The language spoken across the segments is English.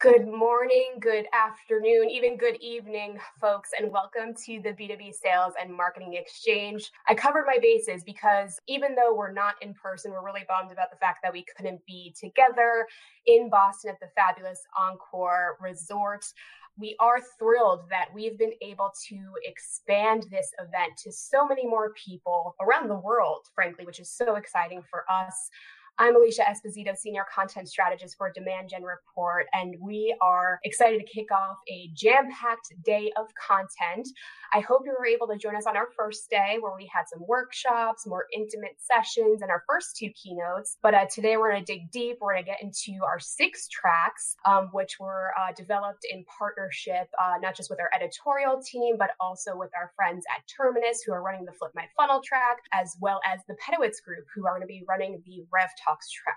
Good morning, good afternoon, even good evening, folks, and welcome to the B2B Sales and Marketing Exchange. I covered my bases because even though we're not in person, we're really bummed about the fact that we couldn't be together in Boston at the fabulous Encore Resort we are thrilled that we've been able to expand this event to so many more people around the world, frankly, which is so exciting for us. I'm Alicia Esposito, Senior Content Strategist for Demand Gen Report, and we are excited to kick off a jam packed day of content. I hope you were able to join us on our first day where we had some workshops, more intimate sessions, and our first two keynotes. But uh, today we're going to dig deep. We're going to get into our six tracks, um, which were uh, developed in partnership, uh, not just with our editorial team, but also with our friends at Terminus who are running the Flip My Funnel track, as well as the Pedowitz Group who are going to be running the Rev Talks track.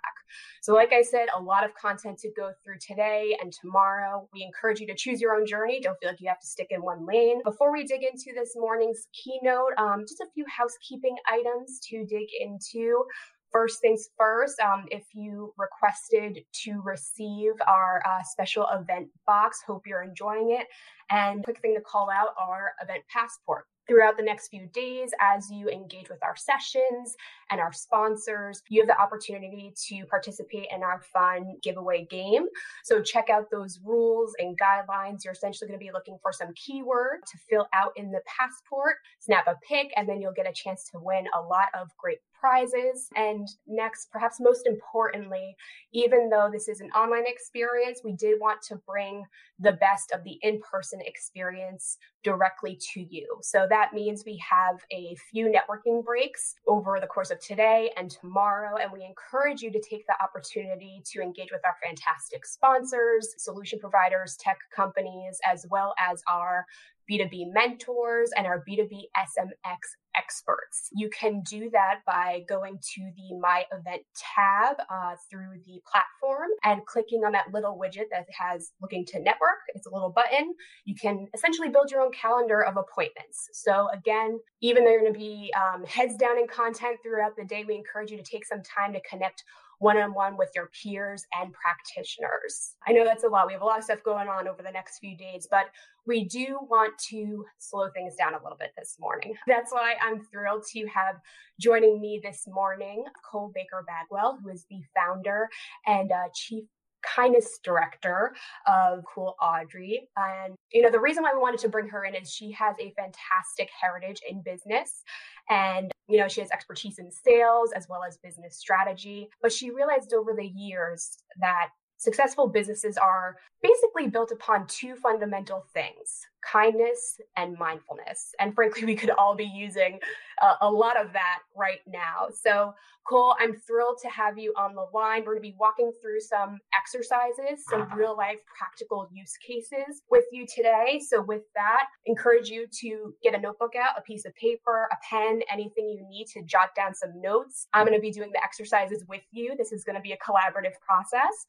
So, like I said, a lot of content to go through today and tomorrow. We encourage you to choose your own journey. Don't feel like you have to stick in one lane. Before we dig into this morning's keynote, um, just a few housekeeping items to dig into. First things first, um, if you requested to receive our uh, special event box, hope you're enjoying it. And quick thing to call out our event passport throughout the next few days as you engage with our sessions and our sponsors you have the opportunity to participate in our fun giveaway game. So check out those rules and guidelines. You're essentially going to be looking for some keyword to fill out in the passport snap a pic and then you'll get a chance to win a lot of great prizes. And next, perhaps most importantly, even though this is an online experience, we did want to bring the best of the in person experience directly to you. So that means we have a few networking breaks over the course of today and tomorrow. And we encourage you to take the opportunity to engage with our fantastic sponsors, solution providers, tech companies, as well as our B2B mentors and our B2B SMX experts. You can do that by going to the My Event tab uh, through the platform and clicking on that little widget that has looking to network. It's a little button. You can essentially build your own calendar of appointments. So, again, even though you're going to be um, heads down in content throughout the day, we encourage you to take some time to connect one on one with your peers and practitioners. I know that's a lot. We have a lot of stuff going on over the next few days, but we do want to slow things down a little bit this morning. That's why I'm thrilled to have joining me this morning Cole Baker Bagwell, who is the founder and uh, chief kindness director of Cool Audrey. And, you know, the reason why we wanted to bring her in is she has a fantastic heritage in business. And, you know, she has expertise in sales as well as business strategy. But she realized over the years that Successful businesses are basically built upon two fundamental things kindness and mindfulness. And frankly, we could all be using uh, a lot of that right now. So, Cole, I'm thrilled to have you on the line. We're going to be walking through some exercises, some real life practical use cases with you today. So, with that, encourage you to get a notebook out, a piece of paper, a pen, anything you need to jot down some notes. I'm going to be doing the exercises with you. This is going to be a collaborative process.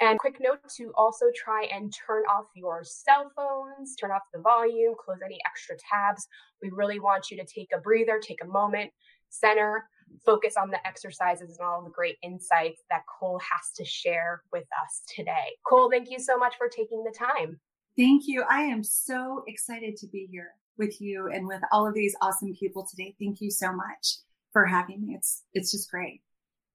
And quick note to also try and turn off your cell phones, turn off the volume, close any extra tabs. We really want you to take a breather, take a moment, center, focus on the exercises and all the great insights that Cole has to share with us today. Cole, thank you so much for taking the time. Thank you. I am so excited to be here with you and with all of these awesome people today. Thank you so much for having me. It's it's just great.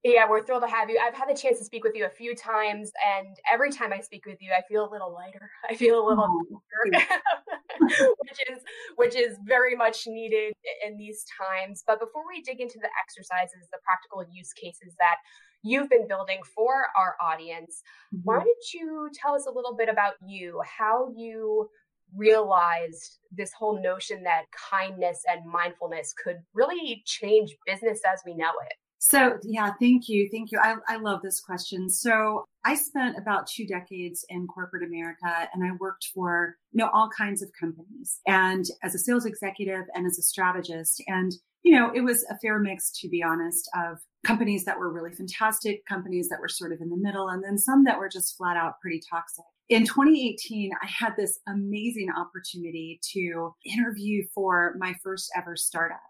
Yeah, we're thrilled to have you. I've had the chance to speak with you a few times, and every time I speak with you, I feel a little lighter. I feel a little, oh, which is which is very much needed in these times. But before we dig into the exercises, the practical use cases that you've been building for our audience, mm-hmm. why don't you tell us a little bit about you, how you realized this whole notion that kindness and mindfulness could really change business as we know it? So, yeah, thank you. Thank you. I, I love this question. So, I spent about two decades in corporate America and I worked for, you know, all kinds of companies and as a sales executive and as a strategist. And, you know, it was a fair mix, to be honest, of companies that were really fantastic, companies that were sort of in the middle, and then some that were just flat out pretty toxic. In 2018, I had this amazing opportunity to interview for my first ever startup.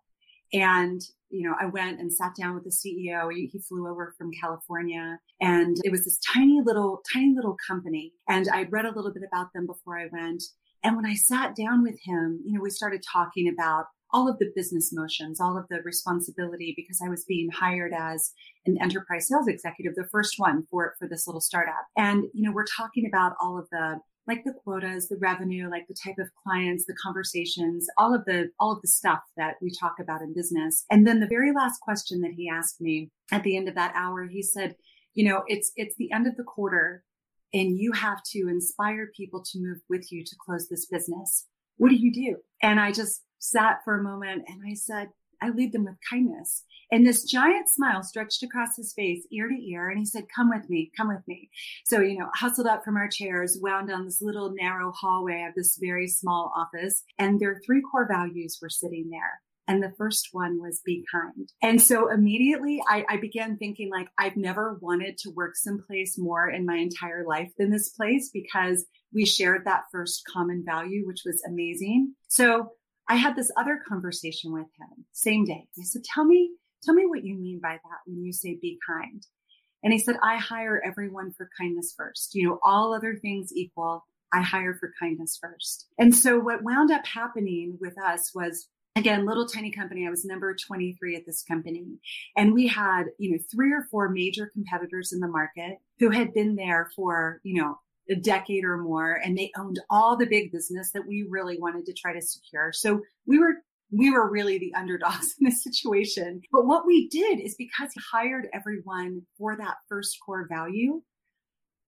And, you know, I went and sat down with the CEO. He, flew over from California and it was this tiny little, tiny little company. And I'd read a little bit about them before I went. And when I sat down with him, you know, we started talking about all of the business motions, all of the responsibility because I was being hired as an enterprise sales executive, the first one for, for this little startup. And, you know, we're talking about all of the like the quotas, the revenue, like the type of clients, the conversations, all of the, all of the stuff that we talk about in business. And then the very last question that he asked me at the end of that hour, he said, you know, it's, it's the end of the quarter and you have to inspire people to move with you to close this business. What do you do? And I just sat for a moment and I said, I lead them with kindness. And this giant smile stretched across his face, ear to ear. And he said, Come with me, come with me. So, you know, hustled up from our chairs, wound down this little narrow hallway of this very small office. And their three core values were sitting there. And the first one was be kind. And so immediately I, I, began thinking like, I've never wanted to work someplace more in my entire life than this place because we shared that first common value, which was amazing. So I had this other conversation with him same day. I said, tell me, tell me what you mean by that when you say be kind. And he said, I hire everyone for kindness first. You know, all other things equal, I hire for kindness first. And so what wound up happening with us was again, little tiny company. I was number 23 at this company. And we had, you know, three or four major competitors in the market who had been there for, you know, a decade or more and they owned all the big business that we really wanted to try to secure. So we were we were really the underdogs in this situation. But what we did is because he hired everyone for that first core value,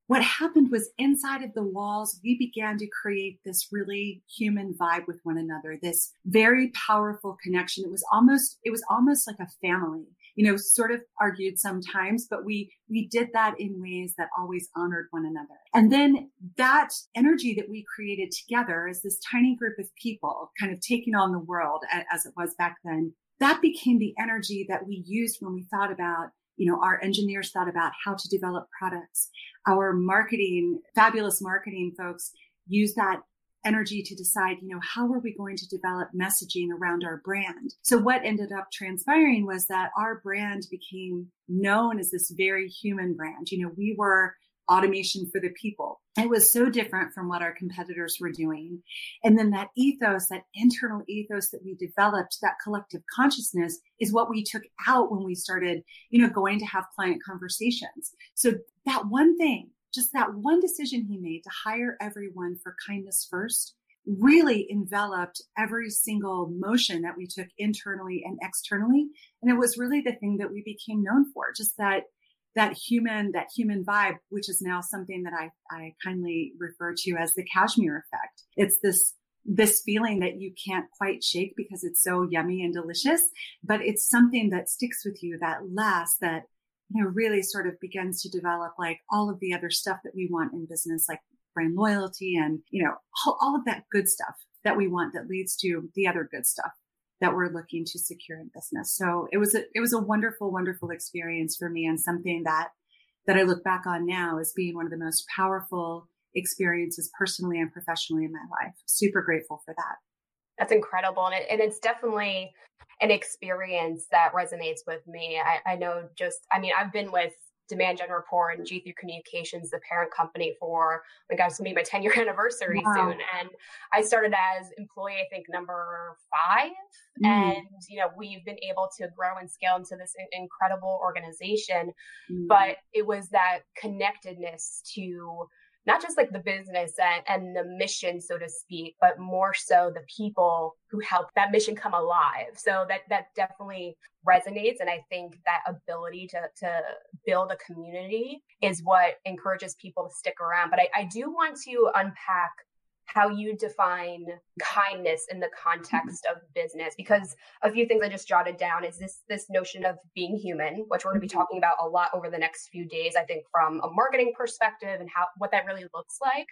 what happened was inside of the walls, we began to create this really human vibe with one another, this very powerful connection. It was almost, it was almost like a family you know, sort of argued sometimes, but we, we did that in ways that always honored one another. And then that energy that we created together as this tiny group of people kind of taking on the world as it was back then, that became the energy that we used when we thought about you know, our engineers thought about how to develop products. Our marketing, fabulous marketing folks use that energy to decide, you know, how are we going to develop messaging around our brand? So what ended up transpiring was that our brand became known as this very human brand. You know, we were automation for the people. It was so different from what our competitors were doing. And then that ethos, that internal ethos that we developed, that collective consciousness is what we took out when we started, you know, going to have client conversations. So that one thing just that one decision he made to hire everyone for kindness first really enveloped every single motion that we took internally and externally. And it was really the thing that we became known for, just that that human, that human vibe, which is now something that I, I kindly refer to as the cashmere effect. It's this this feeling that you can't quite shake because it's so yummy and delicious, but it's something that sticks with you that lasts, that you know, really sort of begins to develop like all of the other stuff that we want in business, like brand loyalty and, you know, all, of that good stuff that we want that leads to the other good stuff that we're looking to secure in business. So it was a, it was a wonderful, wonderful experience for me and something that, that I look back on now as being one of the most powerful experiences personally and professionally in my life. Super grateful for that. That's incredible. And, it, and it's definitely an experience that resonates with me. I, I know just, I mean, I've been with Demand Gen Report and G3 Communications, the parent company, for my gosh, it's gonna be my 10 year anniversary wow. soon. And I started as employee, I think number five. Mm. And, you know, we've been able to grow and scale into this incredible organization. Mm. But it was that connectedness to not just like the business and, and the mission, so to speak, but more so the people who help that mission come alive. So that that definitely resonates. And I think that ability to to build a community is what encourages people to stick around. But I, I do want to unpack how you define kindness in the context of business because a few things i just jotted down is this this notion of being human which we're going to be mm-hmm. talking about a lot over the next few days i think from a marketing perspective and how what that really looks like.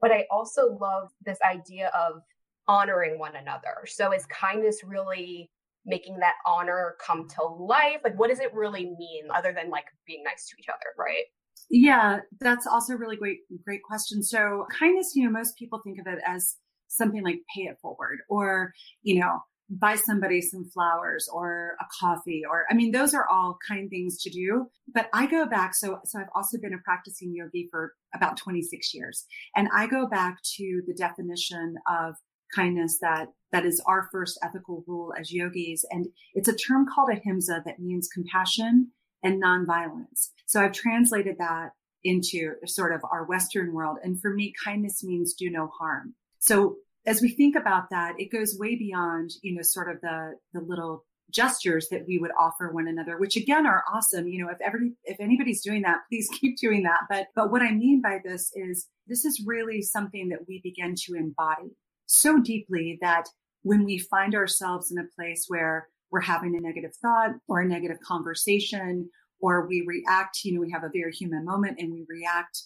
But i also love this idea of honoring one another. So is kindness really making that honor come to life? Like what does it really mean other than like being nice to each other right yeah, that's also really great, great question. So kindness, you know, most people think of it as something like pay it forward or, you know, buy somebody some flowers or a coffee or I mean those are all kind things to do but I go back so so I've also been a practicing yogi for about 26 years and I go back to the definition of kindness that that is our first ethical rule as yogis and it's a term called ahimsa that means compassion and nonviolence. So I've translated that into sort of our Western world. And for me, kindness means do no harm. So as we think about that, it goes way beyond, you know, sort of the, the little gestures that we would offer one another, which again are awesome. You know, if every, if anybody's doing that, please keep doing that. But, but what I mean by this is this is really something that we begin to embody so deeply that when we find ourselves in a place where we're having a negative thought or a negative conversation, or we react, you know, we have a very human moment and we react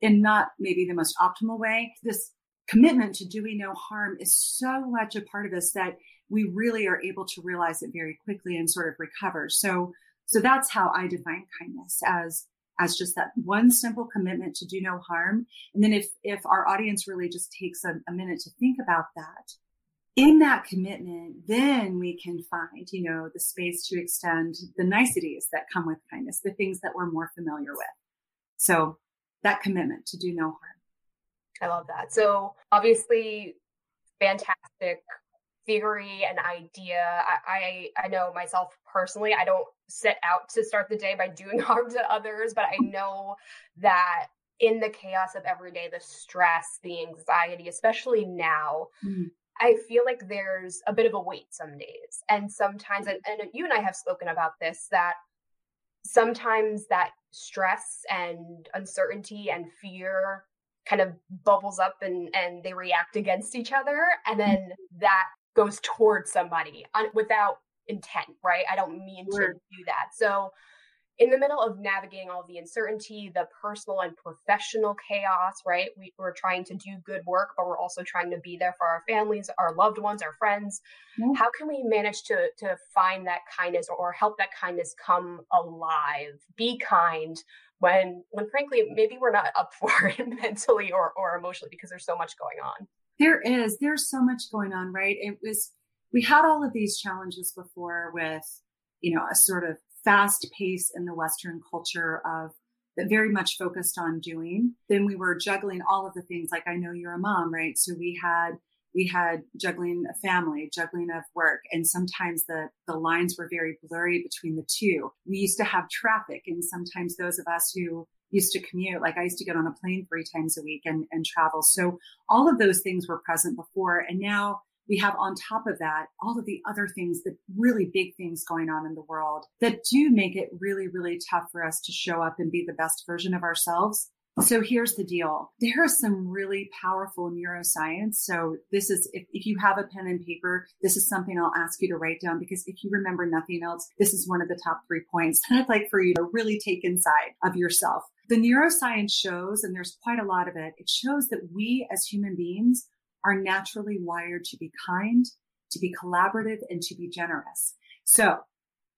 in not maybe the most optimal way. This commitment to doing no harm is so much a part of us that we really are able to realize it very quickly and sort of recover. So, so that's how I define kindness as as just that one simple commitment to do no harm. And then if if our audience really just takes a, a minute to think about that, in that commitment, then we can find, you know, the space to extend the niceties that come with kindness, the things that we're more familiar with. So that commitment to do no harm. I love that. So obviously, fantastic theory and idea. I, I, I know myself personally, I don't set out to start the day by doing harm to others, but I know that in the chaos of every day, the stress, the anxiety, especially now, mm-hmm. I feel like there's a bit of a weight some days. And sometimes, and, and you and I have spoken about this, that sometimes that stress and uncertainty and fear kind of bubbles up and, and they react against each other. And then mm-hmm. that goes towards somebody on, without intent, right? I don't mean sure. to do that. So in the middle of navigating all the uncertainty, the personal and professional chaos, right? We, are trying to do good work, but we're also trying to be there for our families, our loved ones, our friends. Yeah. How can we manage to to find that kindness or help that kindness come alive? Be kind when when frankly maybe we're not up for it mentally or, or emotionally because there's so much going on. There is. There's so much going on, right? It was we had all of these challenges before with, you know, a sort of fast pace in the Western culture of that very much focused on doing. Then we were juggling all of the things like I know you're a mom, right? So we had we had juggling a family, juggling of work, and sometimes the the lines were very blurry between the two. We used to have traffic, and sometimes those of us who used to commute, like I used to get on a plane three times a week and, and travel. So all of those things were present before, and now we have on top of that all of the other things, the really big things going on in the world that do make it really, really tough for us to show up and be the best version of ourselves. So here's the deal. There is some really powerful neuroscience. So this is, if, if you have a pen and paper, this is something I'll ask you to write down because if you remember nothing else, this is one of the top three points that I'd like for you to really take inside of yourself. The neuroscience shows, and there's quite a lot of it, it shows that we as human beings are naturally wired to be kind, to be collaborative, and to be generous. So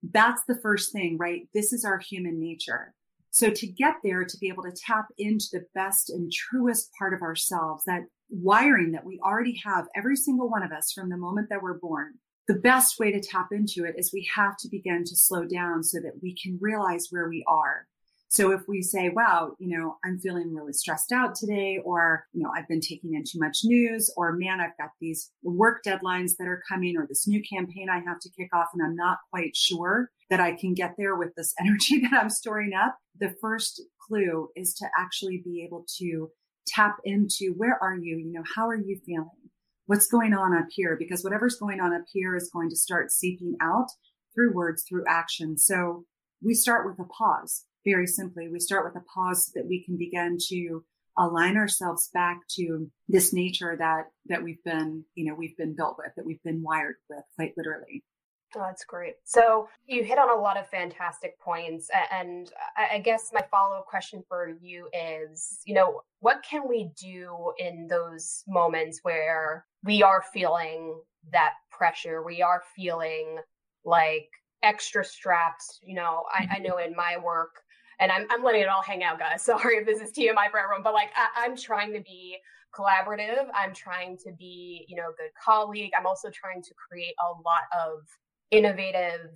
that's the first thing, right? This is our human nature. So to get there, to be able to tap into the best and truest part of ourselves, that wiring that we already have, every single one of us from the moment that we're born, the best way to tap into it is we have to begin to slow down so that we can realize where we are. So if we say, wow, you know, I'm feeling really stressed out today, or, you know, I've been taking in too much news, or man, I've got these work deadlines that are coming, or this new campaign I have to kick off, and I'm not quite sure that I can get there with this energy that I'm storing up. The first clue is to actually be able to tap into where are you? You know, how are you feeling? What's going on up here? Because whatever's going on up here is going to start seeping out through words, through action. So we start with a pause very simply. We start with a pause so that we can begin to align ourselves back to this nature that that we've been you know we've been built with that we've been wired with quite literally Oh, that's great. So you hit on a lot of fantastic points. And I guess my follow up question for you is, you know, what can we do in those moments where we are feeling that pressure? We are feeling like extra strapped. You know, I, I know in my work, and I'm, I'm letting it all hang out, guys. Sorry if this is TMI for everyone, but like I, I'm trying to be collaborative. I'm trying to be, you know, a good colleague. I'm also trying to create a lot of innovative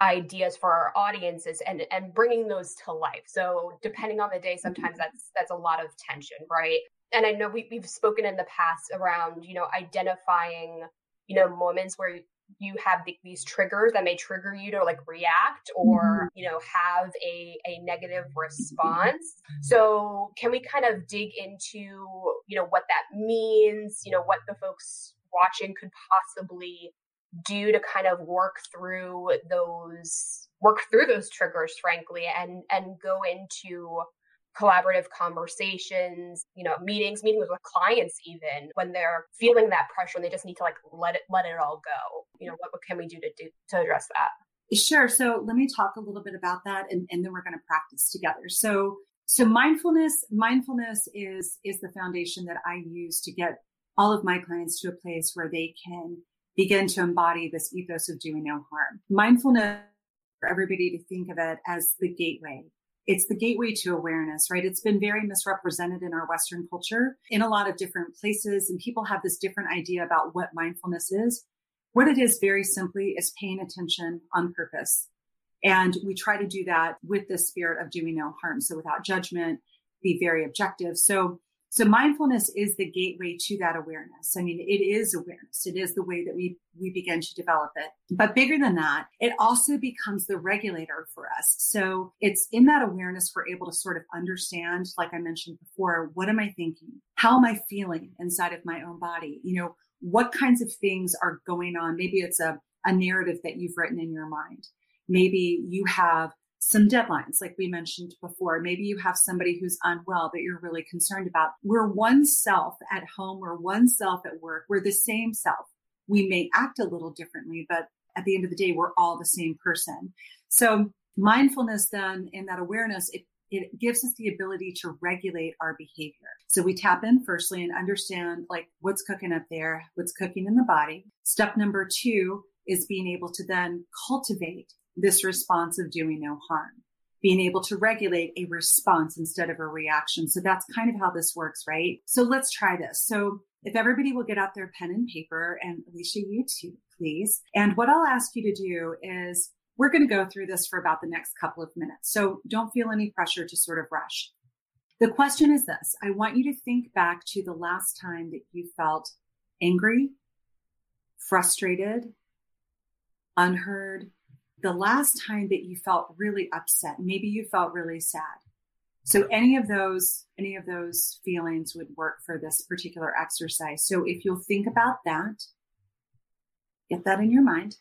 ideas for our audiences and and bringing those to life so depending on the day sometimes mm-hmm. that's that's a lot of tension right and i know we, we've spoken in the past around you know identifying you know moments where you have the, these triggers that may trigger you to like react or mm-hmm. you know have a, a negative response so can we kind of dig into you know what that means you know what the folks watching could possibly do to kind of work through those work through those triggers frankly and and go into collaborative conversations you know meetings meetings with clients even when they're feeling that pressure and they just need to like let it let it all go you know what, what can we do to do to address that Sure. So let me talk a little bit about that and, and then we're going to practice together. So so mindfulness mindfulness is is the foundation that I use to get all of my clients to a place where they can begin to embody this ethos of doing no harm. Mindfulness for everybody to think of it as the gateway. It's the gateway to awareness, right? It's been very misrepresented in our Western culture in a lot of different places, and people have this different idea about what mindfulness is. What it is very simply is paying attention on purpose. And we try to do that with the spirit of doing no harm. So without judgment, be very objective. So so mindfulness is the gateway to that awareness. I mean, it is awareness. It is the way that we, we begin to develop it. But bigger than that, it also becomes the regulator for us. So it's in that awareness, we're able to sort of understand, like I mentioned before, what am I thinking? How am I feeling inside of my own body? You know, what kinds of things are going on? Maybe it's a, a narrative that you've written in your mind. Maybe you have some deadlines, like we mentioned before. Maybe you have somebody who's unwell that you're really concerned about. We're one self at home, we're one self at work, we're the same self. We may act a little differently, but at the end of the day, we're all the same person. So mindfulness then in that awareness, it it gives us the ability to regulate our behavior. So we tap in firstly and understand like what's cooking up there, what's cooking in the body. Step number two is being able to then cultivate this response of doing no harm, being able to regulate a response instead of a reaction. So that's kind of how this works, right? So let's try this. So if everybody will get out their pen and paper and Alicia, you too, please. And what I'll ask you to do is we're going to go through this for about the next couple of minutes. So don't feel any pressure to sort of rush. The question is this. I want you to think back to the last time that you felt angry, frustrated, unheard, the last time that you felt really upset, maybe you felt really sad. So any of those, any of those feelings would work for this particular exercise. So if you'll think about that, get that in your mind.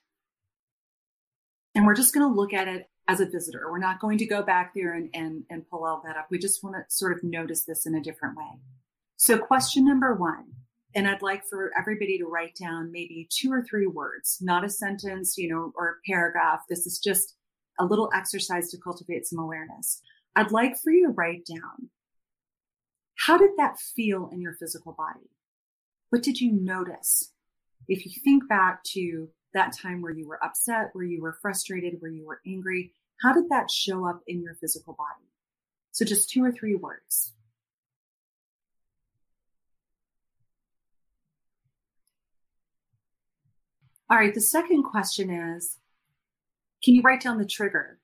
And we're just going to look at it as a visitor. We're not going to go back there and, and, and pull all that up. We just want to sort of notice this in a different way. So question number one, and I'd like for everybody to write down maybe two or three words, not a sentence, you know, or a paragraph. This is just a little exercise to cultivate some awareness. I'd like for you to write down how did that feel in your physical body? What did you notice? If you think back to that time where you were upset, where you were frustrated, where you were angry, how did that show up in your physical body? So just two or three words. All right. The second question is Can you write down the trigger?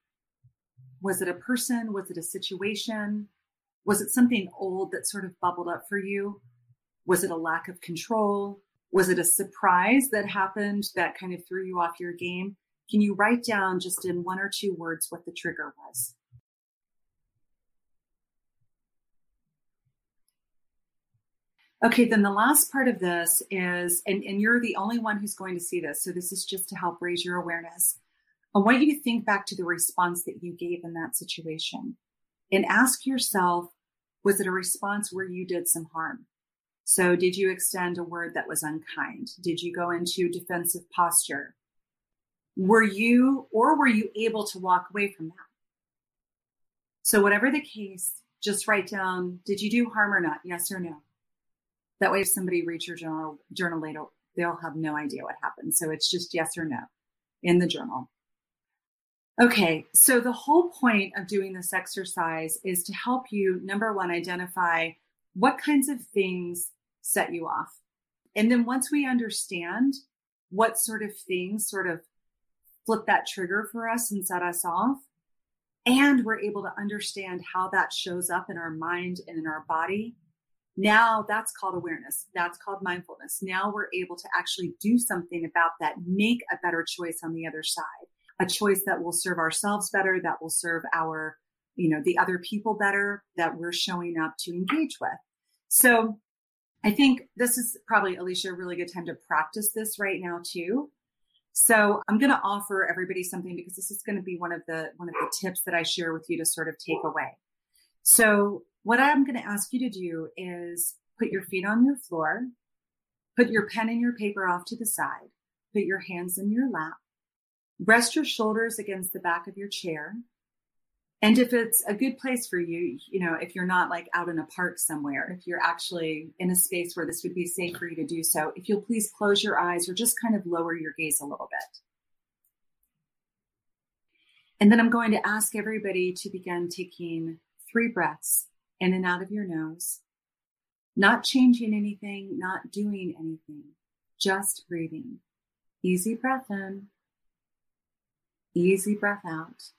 Was it a person? Was it a situation? Was it something old that sort of bubbled up for you? Was it a lack of control? Was it a surprise that happened that kind of threw you off your game? Can you write down just in one or two words what the trigger was? Okay, then the last part of this is, and, and you're the only one who's going to see this, so this is just to help raise your awareness. I want you to think back to the response that you gave in that situation and ask yourself, Was it a response where you did some harm? So did you extend a word that was unkind? Did you go into defensive posture? Were you, or were you able to walk away from that? So whatever the case, just write down, did you do harm or not? Yes or no? That way, if somebody reads your journal, journal later, they'll have no idea what happened. So it's just yes or no in the journal. Okay, so the whole point of doing this exercise is to help you, number one, identify what kinds of things set you off. And then once we understand what sort of things sort of flip that trigger for us and set us off, and we're able to understand how that shows up in our mind and in our body, now that's called awareness. That's called mindfulness. Now we're able to actually do something about that, make a better choice on the other side, a choice that will serve ourselves better, that will serve our, you know, the other people better that we're showing up to engage with. So I think this is probably, Alicia, a really good time to practice this right now too. So I'm going to offer everybody something because this is going to be one of the one of the tips that I share with you to sort of take away. So what I'm going to ask you to do is put your feet on your floor, put your pen and your paper off to the side, put your hands in your lap, rest your shoulders against the back of your chair. And if it's a good place for you, you know, if you're not like out in a park somewhere, if you're actually in a space where this would be safe for you to do so, if you'll please close your eyes or just kind of lower your gaze a little bit. And then I'm going to ask everybody to begin taking three breaths in and out of your nose, not changing anything, not doing anything, just breathing. Easy breath in, easy breath out.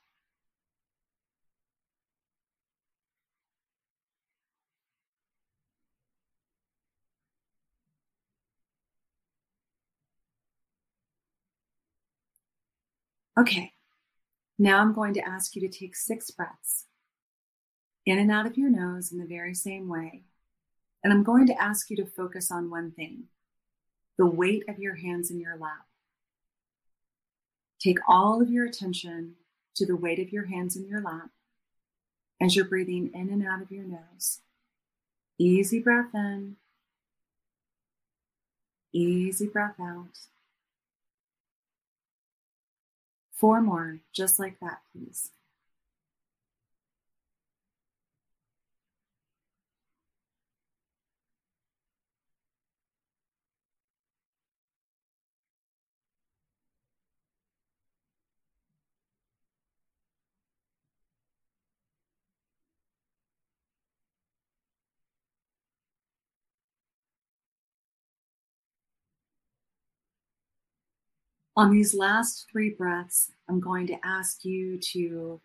Okay, now I'm going to ask you to take six breaths in and out of your nose in the very same way. And I'm going to ask you to focus on one thing the weight of your hands in your lap. Take all of your attention to the weight of your hands in your lap as you're breathing in and out of your nose. Easy breath in, easy breath out. Four more, just like that, please. On these last three breaths, I'm going to ask you to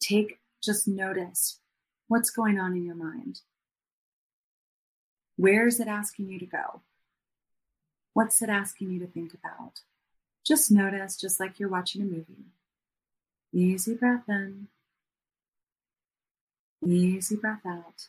take, just notice what's going on in your mind. Where is it asking you to go? What's it asking you to think about? Just notice, just like you're watching a movie. Easy breath in, easy breath out.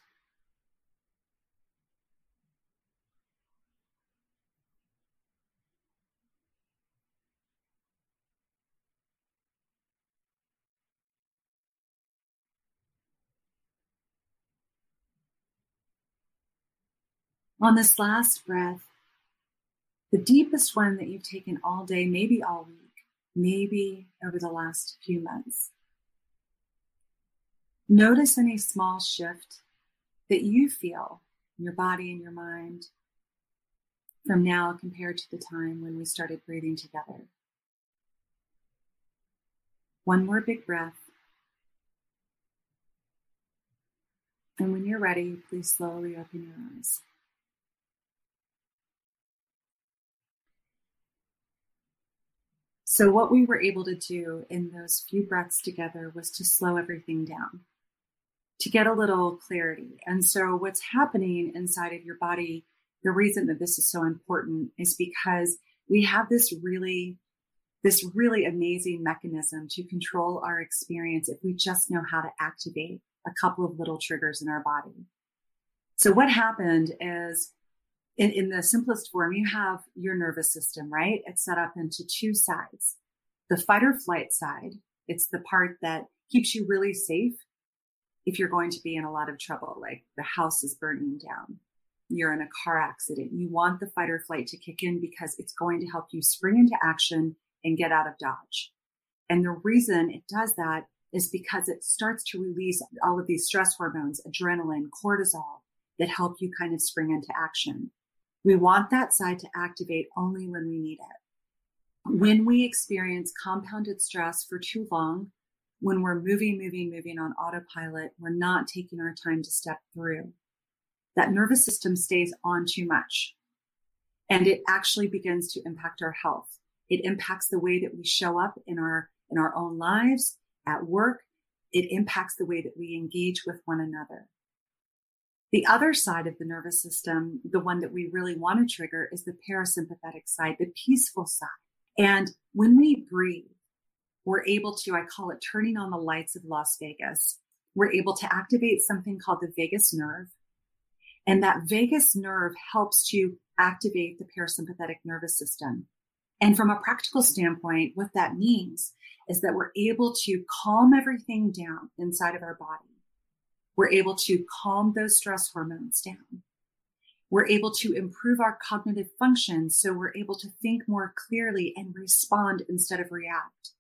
On this last breath, the deepest one that you've taken all day, maybe all week, maybe over the last few months. Notice any small shift that you feel in your body and your mind from now compared to the time when we started breathing together. One more big breath. And when you're ready, please slowly open your eyes. So, what we were able to do in those few breaths together was to slow everything down, to get a little clarity. And so, what's happening inside of your body, the reason that this is so important is because we have this really this really amazing mechanism to control our experience if we just know how to activate a couple of little triggers in our body. So what happened is in, in the simplest form, you have your nervous system, right? It's set up into two sides. The fight or flight side, it's the part that keeps you really safe if you're going to be in a lot of trouble, like the house is burning down, you're in a car accident, you want the fight or flight to kick in because it's going to help you spring into action and get out of dodge. And the reason it does that is because it starts to release all of these stress hormones, adrenaline, cortisol that help you kind of spring into action. We want that side to activate only when we need it. When we experience compounded stress for too long, when we're moving, moving, moving on autopilot, we're not taking our time to step through. That nervous system stays on too much and it actually begins to impact our health. It impacts the way that we show up in our, in our own lives, at work. It impacts the way that we engage with one another. The other side of the nervous system, the one that we really want to trigger is the parasympathetic side, the peaceful side. And when we breathe, we're able to, I call it turning on the lights of Las Vegas. We're able to activate something called the vagus nerve. And that vagus nerve helps to activate the parasympathetic nervous system. And from a practical standpoint, what that means is that we're able to calm everything down inside of our body. We're able to calm those stress hormones down. We're able to improve our cognitive function so we're able to think more clearly and respond instead of react.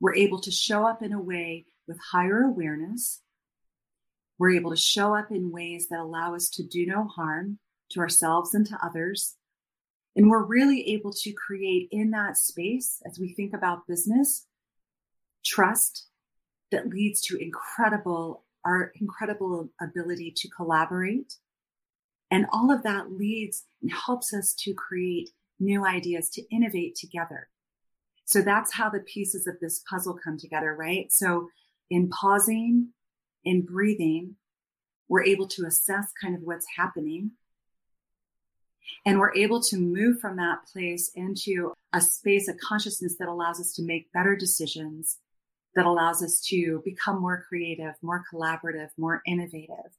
We're able to show up in a way with higher awareness. We're able to show up in ways that allow us to do no harm to ourselves and to others. And we're really able to create in that space, as we think about business, trust that leads to incredible, our incredible ability to collaborate. And all of that leads and helps us to create new ideas, to innovate together. So that's how the pieces of this puzzle come together, right? So in pausing, in breathing, we're able to assess kind of what's happening. And we're able to move from that place into a space of consciousness that allows us to make better decisions, that allows us to become more creative, more collaborative, more innovative,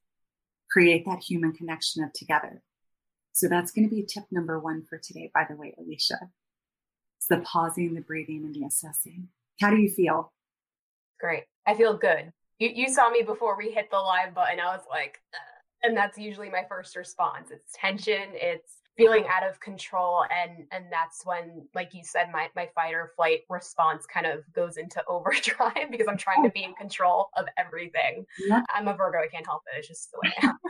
create that human connection of together. So that's going to be tip number one for today, by the way, Alicia. It's the pausing, the breathing, and the assessing. How do you feel? Great. I feel good. You, you saw me before we hit the live button. I was like, and that's usually my first response. It's tension. It's feeling out of control and and that's when like you said my my fight or flight response kind of goes into overdrive because i'm trying to be in control of everything yeah. i'm a virgo i can't help it it's just the way i am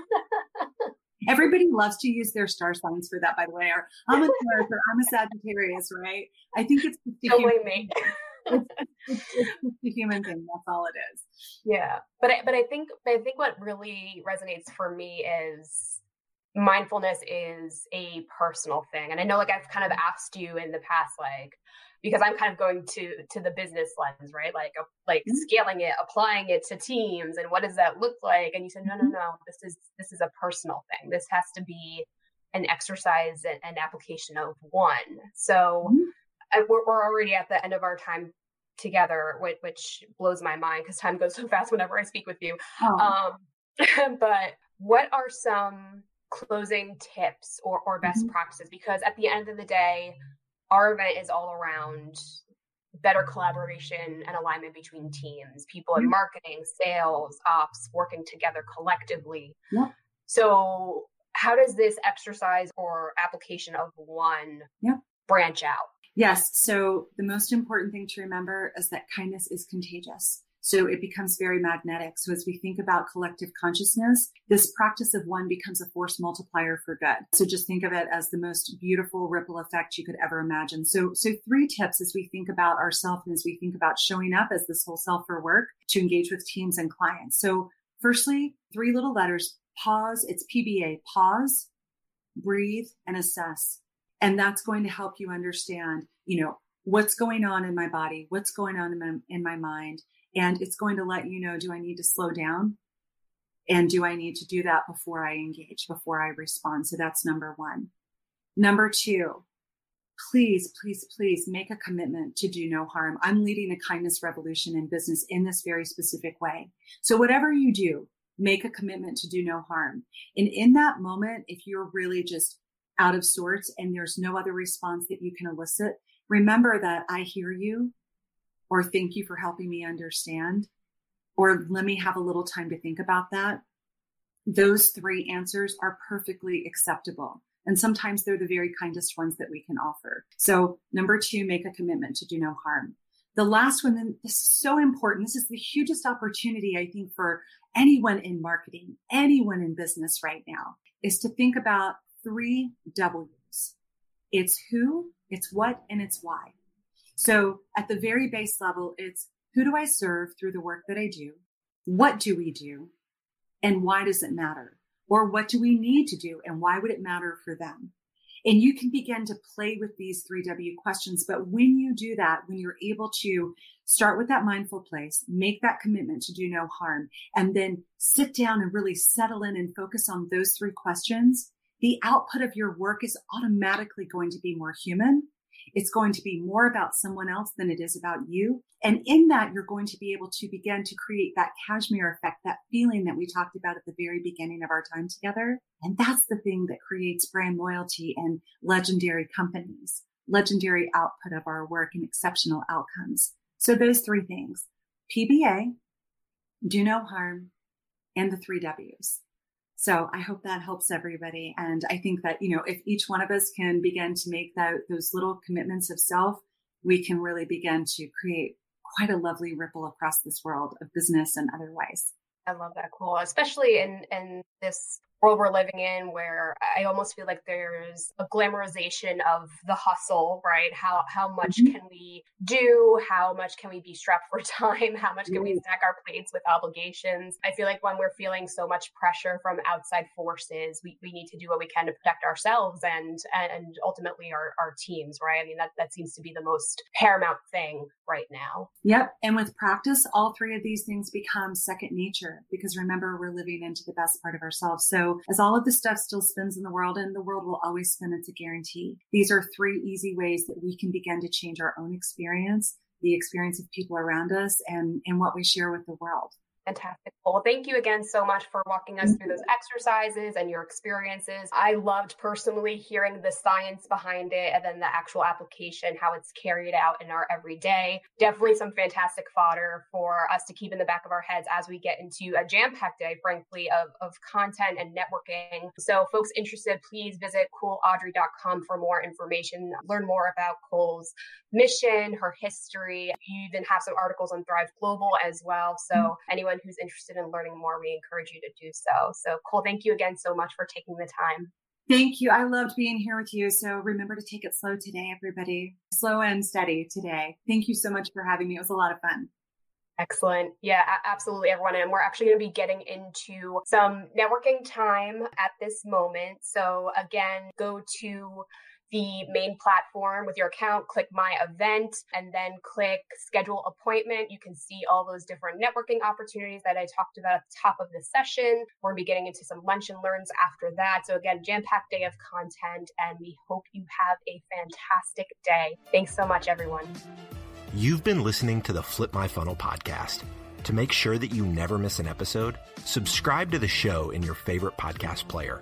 Everybody loves to use their star signs for that, by the way. Or I'm a Taurus or I'm a Sagittarius, right? I think it's a human, me. it's, it's, it's just a human thing. That's all it is. Yeah, but I, but I think I think what really resonates for me is mindfulness is a personal thing, and I know like I've kind of asked you in the past, like because I'm kind of going to to the business lens, right? Like like mm-hmm. scaling it, applying it to teams, and what does that look like? And you said, no, no, mm-hmm. no, this is this is a personal thing. This has to be an exercise and an application of one. So mm-hmm. We're, we're already at the end of our time together, which, which blows my mind because time goes so fast whenever I speak with you. Oh. Um, but what are some closing tips or, or best mm-hmm. practices? Because at the end of the day, our event is all around better collaboration and alignment between teams, people in marketing, sales, ops, working together collectively. Yeah. So, how does this exercise or application of one yeah. branch out? Yes. So, the most important thing to remember is that kindness is contagious. So it becomes very magnetic. So as we think about collective consciousness, this practice of one becomes a force multiplier for good. So just think of it as the most beautiful ripple effect you could ever imagine. So, so three tips as we think about ourselves and as we think about showing up as this whole self for work to engage with teams and clients. So firstly, three little letters, pause. It's PBA, pause, breathe and assess. And that's going to help you understand, you know, what's going on in my body, what's going on in my, in my mind, and it's going to let you know, do I need to slow down? And do I need to do that before I engage, before I respond? So that's number one. Number two, please, please, please make a commitment to do no harm. I'm leading a kindness revolution in business in this very specific way. So whatever you do, make a commitment to do no harm. And in that moment, if you're really just out of sorts and there's no other response that you can elicit, remember that I hear you or thank you for helping me understand. or let me have a little time to think about that, those three answers are perfectly acceptable. And sometimes they're the very kindest ones that we can offer. So number two, make a commitment to do no harm. The last one, and this is so important. This is the hugest opportunity, I think, for anyone in marketing, anyone in business right now, is to think about three W's. It's who, it's what, and it's why. So at the very base level, it's who do I serve through the work that I do? What do we do? And why does it matter? Or what do we need to do? And why would it matter for them? And you can begin to play with these three W questions. But when you do that, when you're able to start with that mindful place, make that commitment to do no harm, and then sit down and really settle in and focus on those three questions, the output of your work is automatically going to be more human it's going to be more about someone else than it is about you. And in that, you're going to be able to begin to create that cashmere effect, that feeling that we talked about at the very beginning of our time together. And that's the thing that creates brand loyalty and legendary companies, legendary output of our work and exceptional outcomes. So those three things, PBA, do no harm, and the three W's. So I hope that helps everybody. And I think that, you know, if each one of us can begin to make that, those little commitments of self, we can really begin to create quite a lovely ripple across this world of business and otherwise. I love that. Cool. Especially in, in this world we're living in where I almost feel like there's a glamorization of the hustle, right? How how much mm-hmm. can we do? How much can we be strapped for time? How much can mm-hmm. we stack our plates with obligations? I feel like when we're feeling so much pressure from outside forces, we, we need to do what we can to protect ourselves and and ultimately our, our teams, right? I mean that that seems to be the most paramount thing right now. Yep. And with practice, all three of these things become second nature because remember we're living into the best part of ourselves. So as all of the stuff still spins in the world and the world will always spin, it's a guarantee. These are three easy ways that we can begin to change our own experience, the experience of people around us and, and what we share with the world. Fantastic. Well, thank you again so much for walking us mm-hmm. through those exercises and your experiences. I loved personally hearing the science behind it and then the actual application, how it's carried out in our everyday. Definitely some fantastic fodder for us to keep in the back of our heads as we get into a jam packed day, frankly, of, of content and networking. So, folks interested, please visit coolaudrey.com for more information, learn more about Cole's mission, her history. You even have some articles on Thrive Global as well. So, mm-hmm. anyone anyone who's interested in learning more, we encourage you to do so. So, Cole, thank you again so much for taking the time. Thank you. I loved being here with you. So remember to take it slow today, everybody. Slow and steady today. Thank you so much for having me. It was a lot of fun. Excellent. Yeah, absolutely, everyone. And we're actually going to be getting into some networking time at this moment. So, again, go to the main platform with your account, click my event, and then click schedule appointment. You can see all those different networking opportunities that I talked about at the top of the session. We're going to be getting into some lunch and learns after that. So, again, jam packed day of content, and we hope you have a fantastic day. Thanks so much, everyone. You've been listening to the Flip My Funnel podcast. To make sure that you never miss an episode, subscribe to the show in your favorite podcast player.